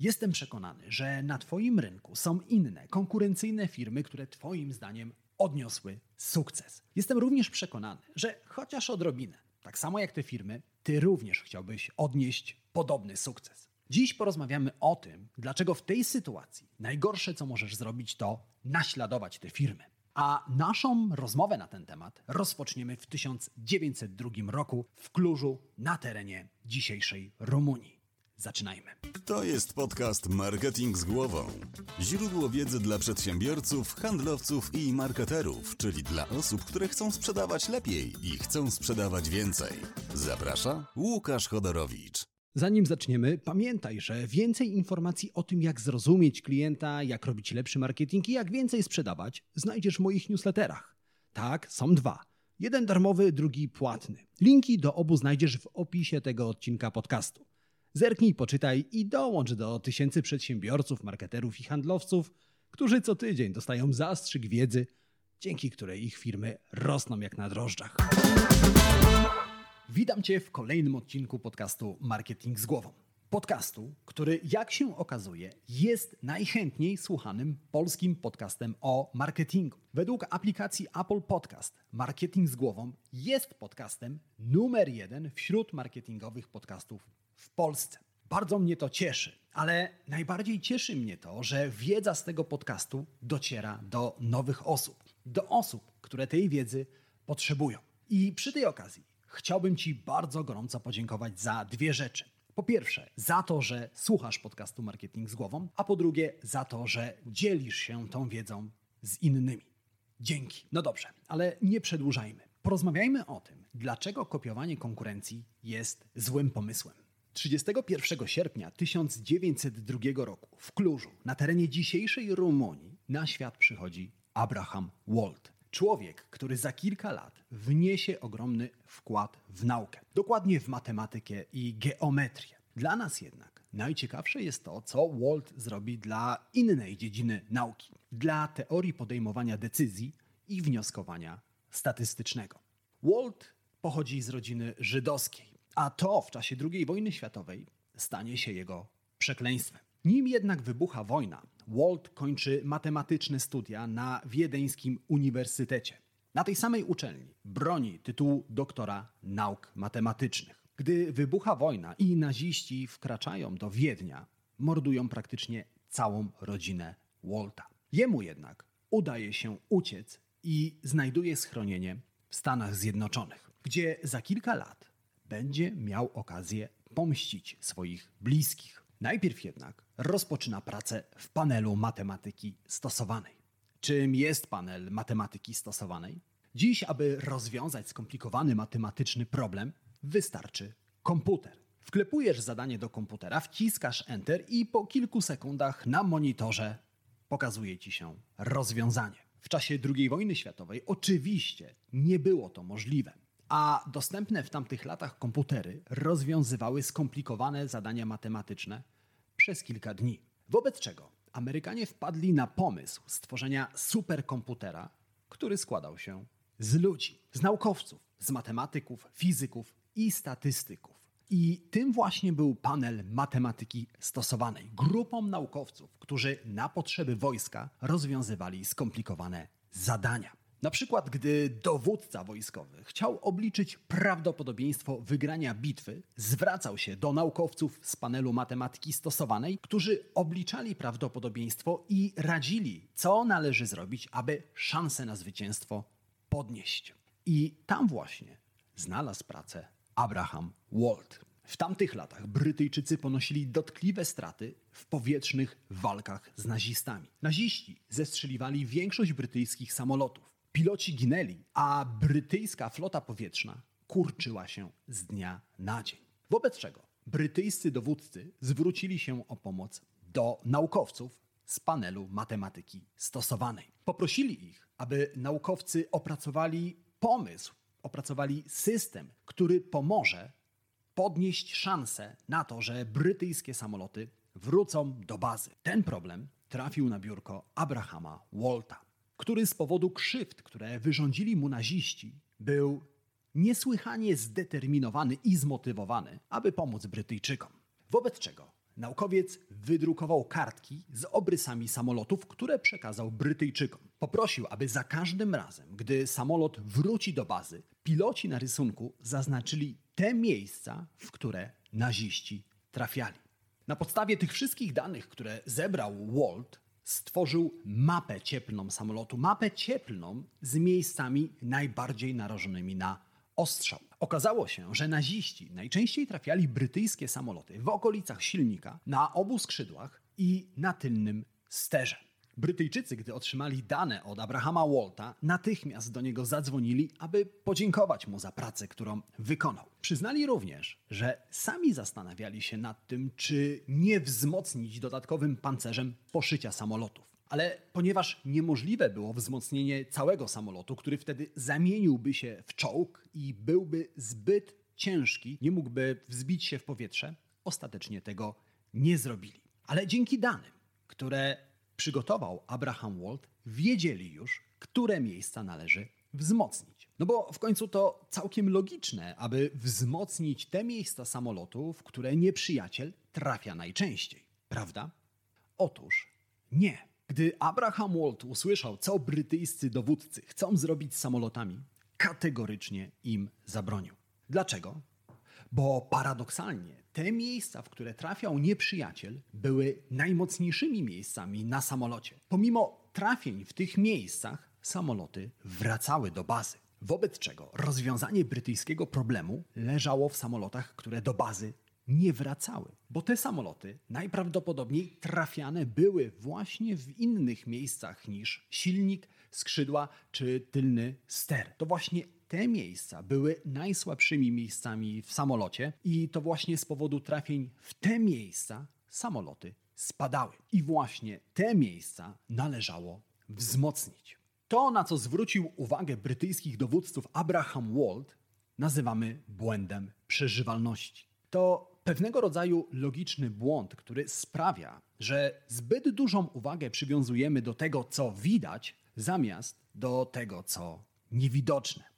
Jestem przekonany, że na Twoim rynku są inne, konkurencyjne firmy, które Twoim zdaniem odniosły sukces. Jestem również przekonany, że chociaż odrobinę, tak samo jak te firmy, Ty również chciałbyś odnieść podobny sukces. Dziś porozmawiamy o tym, dlaczego w tej sytuacji najgorsze, co możesz zrobić, to naśladować te firmy. A naszą rozmowę na ten temat rozpoczniemy w 1902 roku w Klużu na terenie dzisiejszej Rumunii. Zaczynajmy. To jest podcast Marketing z głową. Źródło wiedzy dla przedsiębiorców, handlowców i marketerów, czyli dla osób, które chcą sprzedawać lepiej i chcą sprzedawać więcej. Zaprasza Łukasz Chodorowicz. Zanim zaczniemy, pamiętaj, że więcej informacji o tym, jak zrozumieć klienta, jak robić lepszy marketing i jak więcej sprzedawać, znajdziesz w moich newsletterach. Tak, są dwa. Jeden darmowy, drugi płatny. Linki do obu znajdziesz w opisie tego odcinka podcastu. Zerknij, poczytaj i dołącz do tysięcy przedsiębiorców, marketerów i handlowców, którzy co tydzień dostają zastrzyk wiedzy, dzięki której ich firmy rosną jak na drożdżach. Witam Cię w kolejnym odcinku podcastu Marketing z głową. Podcastu, który, jak się okazuje, jest najchętniej słuchanym polskim podcastem o marketingu. Według aplikacji Apple Podcast, Marketing z głową jest podcastem numer jeden wśród marketingowych podcastów w Polsce. Bardzo mnie to cieszy, ale najbardziej cieszy mnie to, że wiedza z tego podcastu dociera do nowych osób, do osób, które tej wiedzy potrzebują. I przy tej okazji chciałbym Ci bardzo gorąco podziękować za dwie rzeczy. Po pierwsze, za to, że słuchasz podcastu Marketing z głową, a po drugie, za to, że dzielisz się tą wiedzą z innymi. Dzięki. No dobrze, ale nie przedłużajmy. Porozmawiajmy o tym, dlaczego kopiowanie konkurencji jest złym pomysłem. 31 sierpnia 1902 roku w Klużu, na terenie dzisiejszej Rumunii, na świat przychodzi Abraham Walt. Człowiek, który za kilka lat wniesie ogromny wkład w naukę, dokładnie w matematykę i geometrię. Dla nas jednak najciekawsze jest to, co Walt zrobi dla innej dziedziny nauki, dla teorii podejmowania decyzji i wnioskowania statystycznego. Walt pochodzi z rodziny żydowskiej, a to w czasie II wojny światowej stanie się jego przekleństwem. Nim jednak wybucha wojna, Walt kończy matematyczne studia na Wiedeńskim Uniwersytecie. Na tej samej uczelni broni tytułu doktora nauk matematycznych. Gdy wybucha wojna i naziści wkraczają do Wiednia, mordują praktycznie całą rodzinę Walta. Jemu jednak udaje się uciec i znajduje schronienie w Stanach Zjednoczonych, gdzie za kilka lat będzie miał okazję pomścić swoich bliskich. Najpierw jednak rozpoczyna pracę w panelu matematyki stosowanej. Czym jest panel matematyki stosowanej? Dziś, aby rozwiązać skomplikowany matematyczny problem, wystarczy komputer. Wklepujesz zadanie do komputera, wciskasz Enter i po kilku sekundach na monitorze pokazuje ci się rozwiązanie. W czasie II wojny światowej oczywiście nie było to możliwe, a dostępne w tamtych latach komputery rozwiązywały skomplikowane zadania matematyczne przez kilka dni. Wobec czego Amerykanie wpadli na pomysł stworzenia superkomputera, który składał się z ludzi, z naukowców, z matematyków, fizyków i statystyków. I tym właśnie był panel matematyki stosowanej, grupą naukowców, którzy na potrzeby wojska rozwiązywali skomplikowane zadania. Na przykład, gdy dowódca wojskowy chciał obliczyć prawdopodobieństwo wygrania bitwy, zwracał się do naukowców z panelu matematyki stosowanej, którzy obliczali prawdopodobieństwo i radzili, co należy zrobić, aby szanse na zwycięstwo podnieść. I tam właśnie znalazł pracę Abraham Walt. W tamtych latach Brytyjczycy ponosili dotkliwe straty w powietrznych walkach z nazistami. Naziści zestrzeliwali większość brytyjskich samolotów. Piloci ginęli, a brytyjska flota powietrzna kurczyła się z dnia na dzień. Wobec czego brytyjscy dowódcy zwrócili się o pomoc do naukowców z panelu matematyki stosowanej. Poprosili ich, aby naukowcy opracowali pomysł, opracowali system, który pomoże podnieść szansę na to, że brytyjskie samoloty wrócą do bazy. Ten problem trafił na biurko Abrahama Walta, który z powodu krzywd, które wyrządzili mu naziści, był niesłychanie zdeterminowany i zmotywowany, aby pomóc Brytyjczykom. Wobec czego naukowiec wydrukował kartki z obrysami samolotów, które przekazał Brytyjczykom. Poprosił, aby za każdym razem, gdy samolot wróci do bazy, piloci na rysunku zaznaczyli te miejsca, w które naziści trafiali. Na podstawie tych wszystkich danych, które zebrał Walt, stworzył mapę cieplną samolotu, mapę cieplną z miejscami najbardziej narażonymi na ostrzał. Okazało się, że naziści najczęściej trafiali brytyjskie samoloty w okolicach silnika, na obu skrzydłach i na tylnym sterze. Brytyjczycy, gdy otrzymali dane od Abrahama Walta, natychmiast do niego zadzwonili, aby podziękować mu za pracę, którą wykonał. Przyznali również, że sami zastanawiali się nad tym, czy nie wzmocnić dodatkowym pancerzem poszycia samolotów. Ale ponieważ niemożliwe było wzmocnienie całego samolotu, który wtedy zamieniłby się w czołg i byłby zbyt ciężki, nie mógłby wzbić się w powietrze, ostatecznie tego nie zrobili. Ale dzięki danym, które przygotował Abraham Walt, wiedzieli już, które miejsca należy wzmocnić. No bo w końcu to całkiem logiczne, aby wzmocnić te miejsca samolotu, w które nieprzyjaciel trafia najczęściej. Prawda? Otóż nie. Gdy Abraham Walt usłyszał, co brytyjscy dowódcy chcą zrobić z samolotami, kategorycznie im zabronił. Dlaczego? Bo paradoksalnie te miejsca, w które trafiał nieprzyjaciel, były najmocniejszymi miejscami na samolocie. Pomimo trafień w tych miejscach, samoloty wracały do bazy. Wobec czego rozwiązanie brytyjskiego problemu leżało w samolotach, które do bazy nie wracały, bo te samoloty najprawdopodobniej trafiane były właśnie w innych miejscach niż silnik, skrzydła czy tylny ster. To właśnie te miejsca były najsłabszymi miejscami w samolocie i to właśnie z powodu trafień w te miejsca samoloty spadały. I właśnie te miejsca należało wzmocnić. To, na co zwrócił uwagę brytyjskich dowódców Abraham Wald, nazywamy błędem przeżywalności. To pewnego rodzaju logiczny błąd, który sprawia, że zbyt dużą uwagę przywiązujemy do tego, co widać, zamiast do tego, co niewidoczne.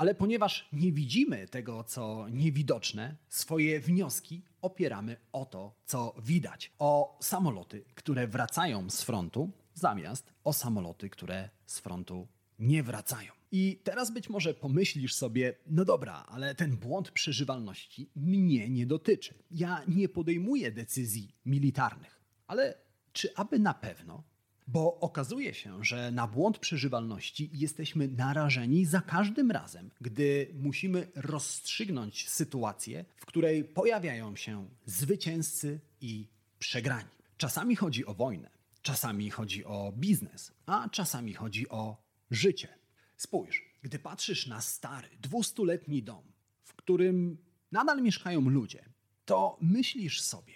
Ale ponieważ nie widzimy tego, co niewidoczne, swoje wnioski opieramy o to, co widać. O samoloty, które wracają z frontu, zamiast o samoloty, które z frontu nie wracają. I teraz być może pomyślisz sobie, no dobra, ale ten błąd przeżywalności mnie nie dotyczy. Ja nie podejmuję decyzji militarnych. Ale czy aby na pewno? Bo okazuje się, że na błąd przeżywalności jesteśmy narażeni za każdym razem, gdy musimy rozstrzygnąć sytuację, w której pojawiają się zwycięzcy i przegrani. Czasami chodzi o wojnę, czasami chodzi o biznes, a czasami chodzi o życie. Spójrz, gdy patrzysz na stary, dwustuletni dom, w którym nadal mieszkają ludzie, to myślisz sobie,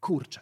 kurczę,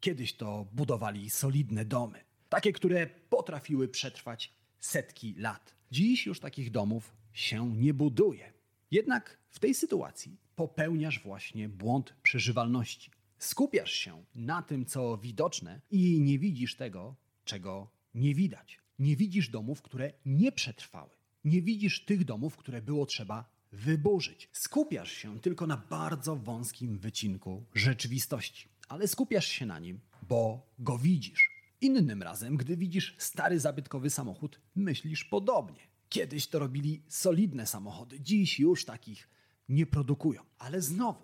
kiedyś to budowali solidne domy, takie, które potrafiły przetrwać setki lat. Dziś już takich domów się nie buduje. Jednak w tej sytuacji popełniasz właśnie błąd przeżywalności. Skupiasz się na tym, co widoczne i nie widzisz tego, czego nie widać. Nie widzisz domów, które nie przetrwały. Nie widzisz tych domów, które było trzeba wyburzyć. Skupiasz się tylko na bardzo wąskim wycinku rzeczywistości, ale skupiasz się na nim, bo go widzisz. Innym razem, gdy widzisz stary zabytkowy samochód, myślisz podobnie. Kiedyś to robili solidne samochody, dziś już takich nie produkują. Ale znowu,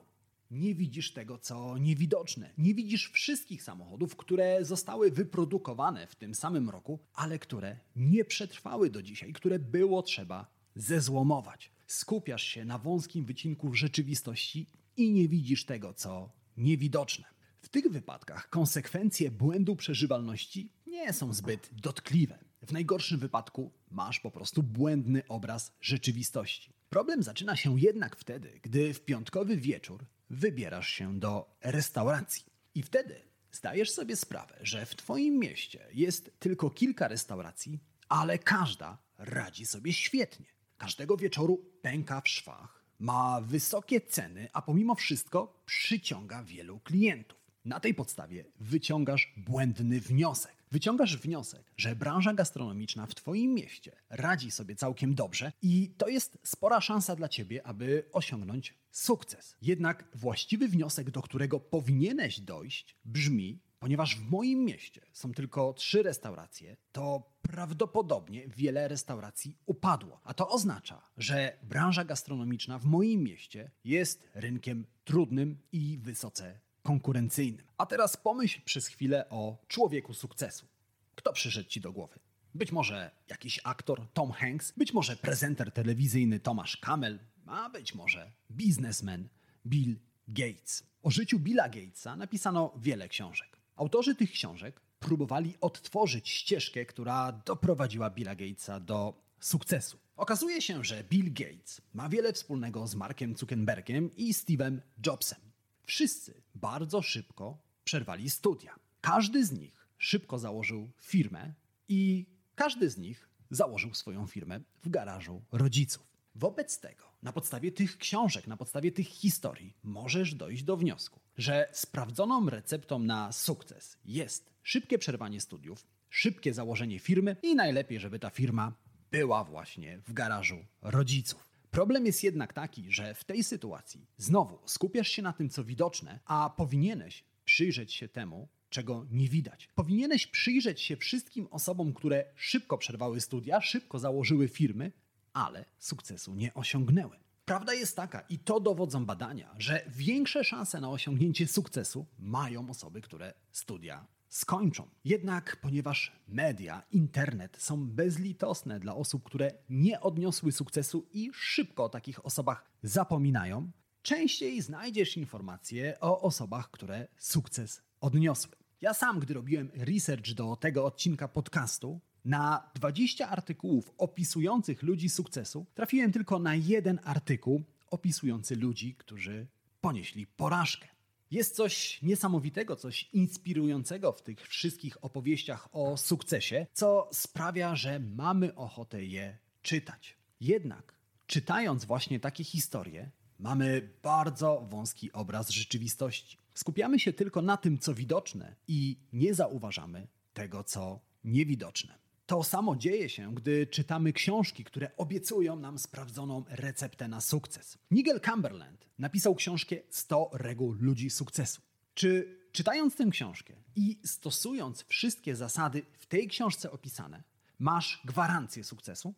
nie widzisz tego, co niewidoczne. Nie widzisz wszystkich samochodów, które zostały wyprodukowane w tym samym roku, ale które nie przetrwały do dzisiaj, które było trzeba zezłomować. Skupiasz się na wąskim wycinku rzeczywistości i nie widzisz tego, co niewidoczne. W tych wypadkach konsekwencje błędu przeżywalności nie są zbyt dotkliwe. W najgorszym wypadku masz po prostu błędny obraz rzeczywistości. Problem zaczyna się jednak wtedy, gdy w piątkowy wieczór wybierasz się do restauracji. I wtedy zdajesz sobie sprawę, że w Twoim mieście jest tylko kilka restauracji, ale każda radzi sobie świetnie. Każdego wieczoru pęka w szwach, ma wysokie ceny, a pomimo wszystko przyciąga wielu klientów. Na tej podstawie wyciągasz błędny wniosek. Wyciągasz wniosek, że branża gastronomiczna w Twoim mieście radzi sobie całkiem dobrze i to jest spora szansa dla Ciebie, aby osiągnąć sukces. Jednak właściwy wniosek, do którego powinieneś dojść, brzmi: ponieważ w moim mieście są tylko trzy restauracje, to prawdopodobnie wiele restauracji upadło. A to oznacza, że branża gastronomiczna w moim mieście jest rynkiem trudnym i wysoce konkurencyjnym. A teraz pomyśl przez chwilę o człowieku sukcesu. Kto przyszedł ci do głowy? Być może jakiś aktor Tom Hanks, być może prezenter telewizyjny Tomasz Kamel, a być może biznesmen Bill Gates. O życiu Billa Gatesa napisano wiele książek. Autorzy tych książek próbowali odtworzyć ścieżkę, która doprowadziła Billa Gatesa do sukcesu. Okazuje się, że Bill Gates ma wiele wspólnego z Markiem Zuckerbergiem i Steve'em Jobsem. Wszyscy bardzo szybko przerwali studia. Każdy z nich szybko założył firmę i każdy z nich założył swoją firmę w garażu rodziców. Wobec tego, na podstawie tych książek, na podstawie tych historii, możesz dojść do wniosku, że sprawdzoną receptą na sukces jest szybkie przerwanie studiów, szybkie założenie firmy i najlepiej, żeby ta firma była właśnie w garażu rodziców. Problem jest jednak taki, że w tej sytuacji znowu skupiasz się na tym, co widoczne, a powinieneś przyjrzeć się temu, czego nie widać. Powinieneś przyjrzeć się wszystkim osobom, które szybko przerwały studia, szybko założyły firmy, ale sukcesu nie osiągnęły. Prawda jest taka, i to dowodzą badania, że większe szanse na osiągnięcie sukcesu mają osoby, które studia skończą. Jednak ponieważ media, internet są bezlitosne dla osób, które nie odniosły sukcesu i szybko o takich osobach zapominają, częściej znajdziesz informacje o osobach, które sukces odniosły. Ja sam, gdy robiłem research do tego odcinka podcastu, na 20 artykułów opisujących ludzi sukcesu trafiłem tylko na jeden artykuł opisujący ludzi, którzy ponieśli porażkę. Jest coś niesamowitego, coś inspirującego w tych wszystkich opowieściach o sukcesie, co sprawia, że mamy ochotę je czytać. Jednak, czytając właśnie takie historie, mamy bardzo wąski obraz rzeczywistości. Skupiamy się tylko na tym, co widoczne i nie zauważamy tego, co niewidoczne. To samo dzieje się, gdy czytamy książki, które obiecują nam sprawdzoną receptę na sukces. Nigel Cumberland napisał książkę 100 reguł ludzi sukcesu. Czy czytając tę książkę i stosując wszystkie zasady w tej książce opisane, masz gwarancję sukcesu?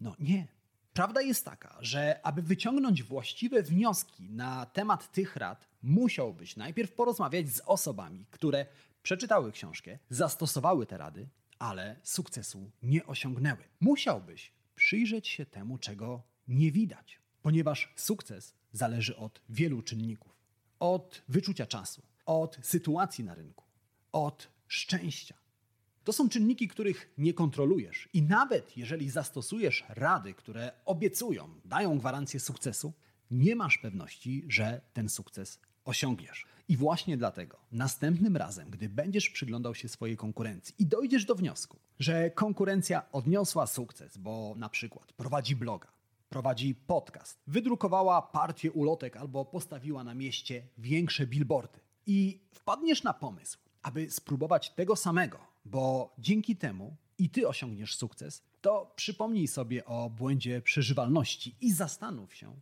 No nie. Prawda jest taka, że aby wyciągnąć właściwe wnioski na temat tych rad, musiałbyś najpierw porozmawiać z osobami, które przeczytały książkę, zastosowały te rady ale sukcesu nie osiągnęły. Musiałbyś przyjrzeć się temu, czego nie widać, ponieważ sukces zależy od wielu czynników: od wyczucia czasu, od sytuacji na rynku, od szczęścia. To są czynniki, których nie kontrolujesz, i nawet jeżeli zastosujesz rady, które obiecują, dają gwarancję sukcesu, nie masz pewności, że ten sukces osiągniesz. I właśnie dlatego następnym razem, gdy będziesz przyglądał się swojej konkurencji i dojdziesz do wniosku, że konkurencja odniosła sukces, bo na przykład prowadzi bloga, prowadzi podcast, wydrukowała partię ulotek albo postawiła na mieście większe billboardy i wpadniesz na pomysł, aby spróbować tego samego, bo dzięki temu i ty osiągniesz sukces, to przypomnij sobie o błędzie przeżywalności i zastanów się,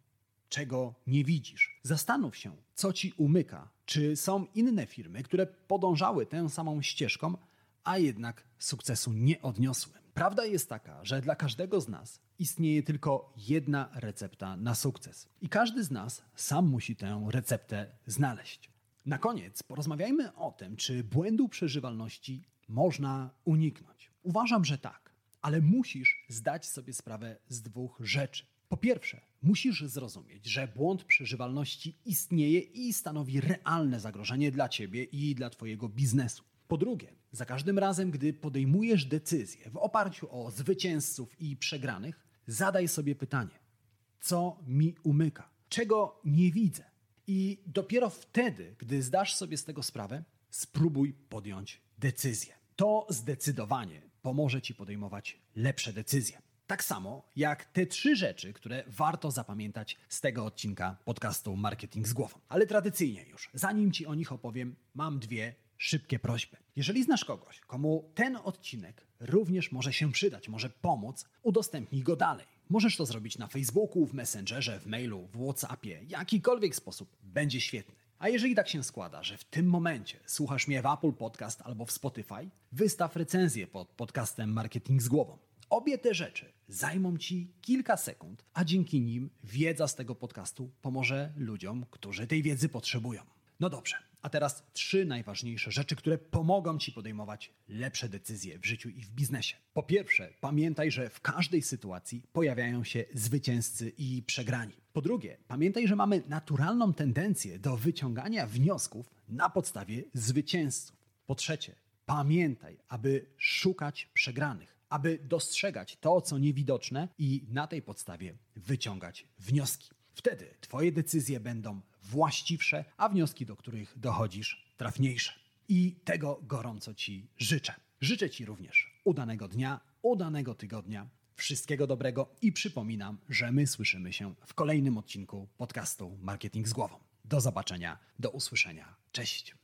czego nie widzisz. Zastanów się, co ci umyka. Czy są inne firmy, które podążały tę samą ścieżką, a jednak sukcesu nie odniosły? Prawda jest taka, że dla każdego z nas istnieje tylko jedna recepta na sukces. I każdy z nas sam musi tę receptę znaleźć. Na koniec porozmawiajmy o tym, czy błędu przeżywalności można uniknąć. Uważam, że tak, ale musisz zdać sobie sprawę z dwóch rzeczy. Po pierwsze, musisz zrozumieć, że błąd przeżywalności istnieje i stanowi realne zagrożenie dla ciebie i dla twojego biznesu. Po drugie, za każdym razem, gdy podejmujesz decyzję w oparciu o zwycięzców i przegranych, zadaj sobie pytanie: co mi umyka? Czego nie widzę? I dopiero wtedy, gdy zdasz sobie z tego sprawę, spróbuj podjąć decyzję. To zdecydowanie pomoże ci podejmować lepsze decyzje. Tak samo jak te trzy rzeczy, które warto zapamiętać z tego odcinka podcastu Marketing z głową. Ale tradycyjnie już, zanim Ci o nich opowiem, mam dwie szybkie prośby. Jeżeli znasz kogoś, komu ten odcinek również może się przydać, może pomóc, udostępnij go dalej. Możesz to zrobić na Facebooku, w Messengerze, w mailu, w WhatsAppie, jakikolwiek sposób będzie świetny. A jeżeli tak się składa, że w tym momencie słuchasz mnie w Apple Podcast albo w Spotify, wystaw recenzję pod podcastem Marketing z głową. Obie te rzeczy zajmą Ci kilka sekund, a dzięki nim wiedza z tego podcastu pomoże ludziom, którzy tej wiedzy potrzebują. No dobrze, a teraz trzy najważniejsze rzeczy, które pomogą Ci podejmować lepsze decyzje w życiu i w biznesie. Po pierwsze, pamiętaj, że w każdej sytuacji pojawiają się zwycięzcy i przegrani. Po drugie, pamiętaj, że mamy naturalną tendencję do wyciągania wniosków na podstawie zwycięzców. Po trzecie, pamiętaj, aby szukać przegranych aby dostrzegać to, co niewidoczne i na tej podstawie wyciągać wnioski. Wtedy Twoje decyzje będą właściwsze, a wnioski, do których dochodzisz, trafniejsze. I tego gorąco Ci życzę. Życzę Ci również udanego dnia, udanego tygodnia, wszystkiego dobrego i przypominam, że my słyszymy się w kolejnym odcinku podcastu Marketing z głową. Do zobaczenia, do usłyszenia. Cześć.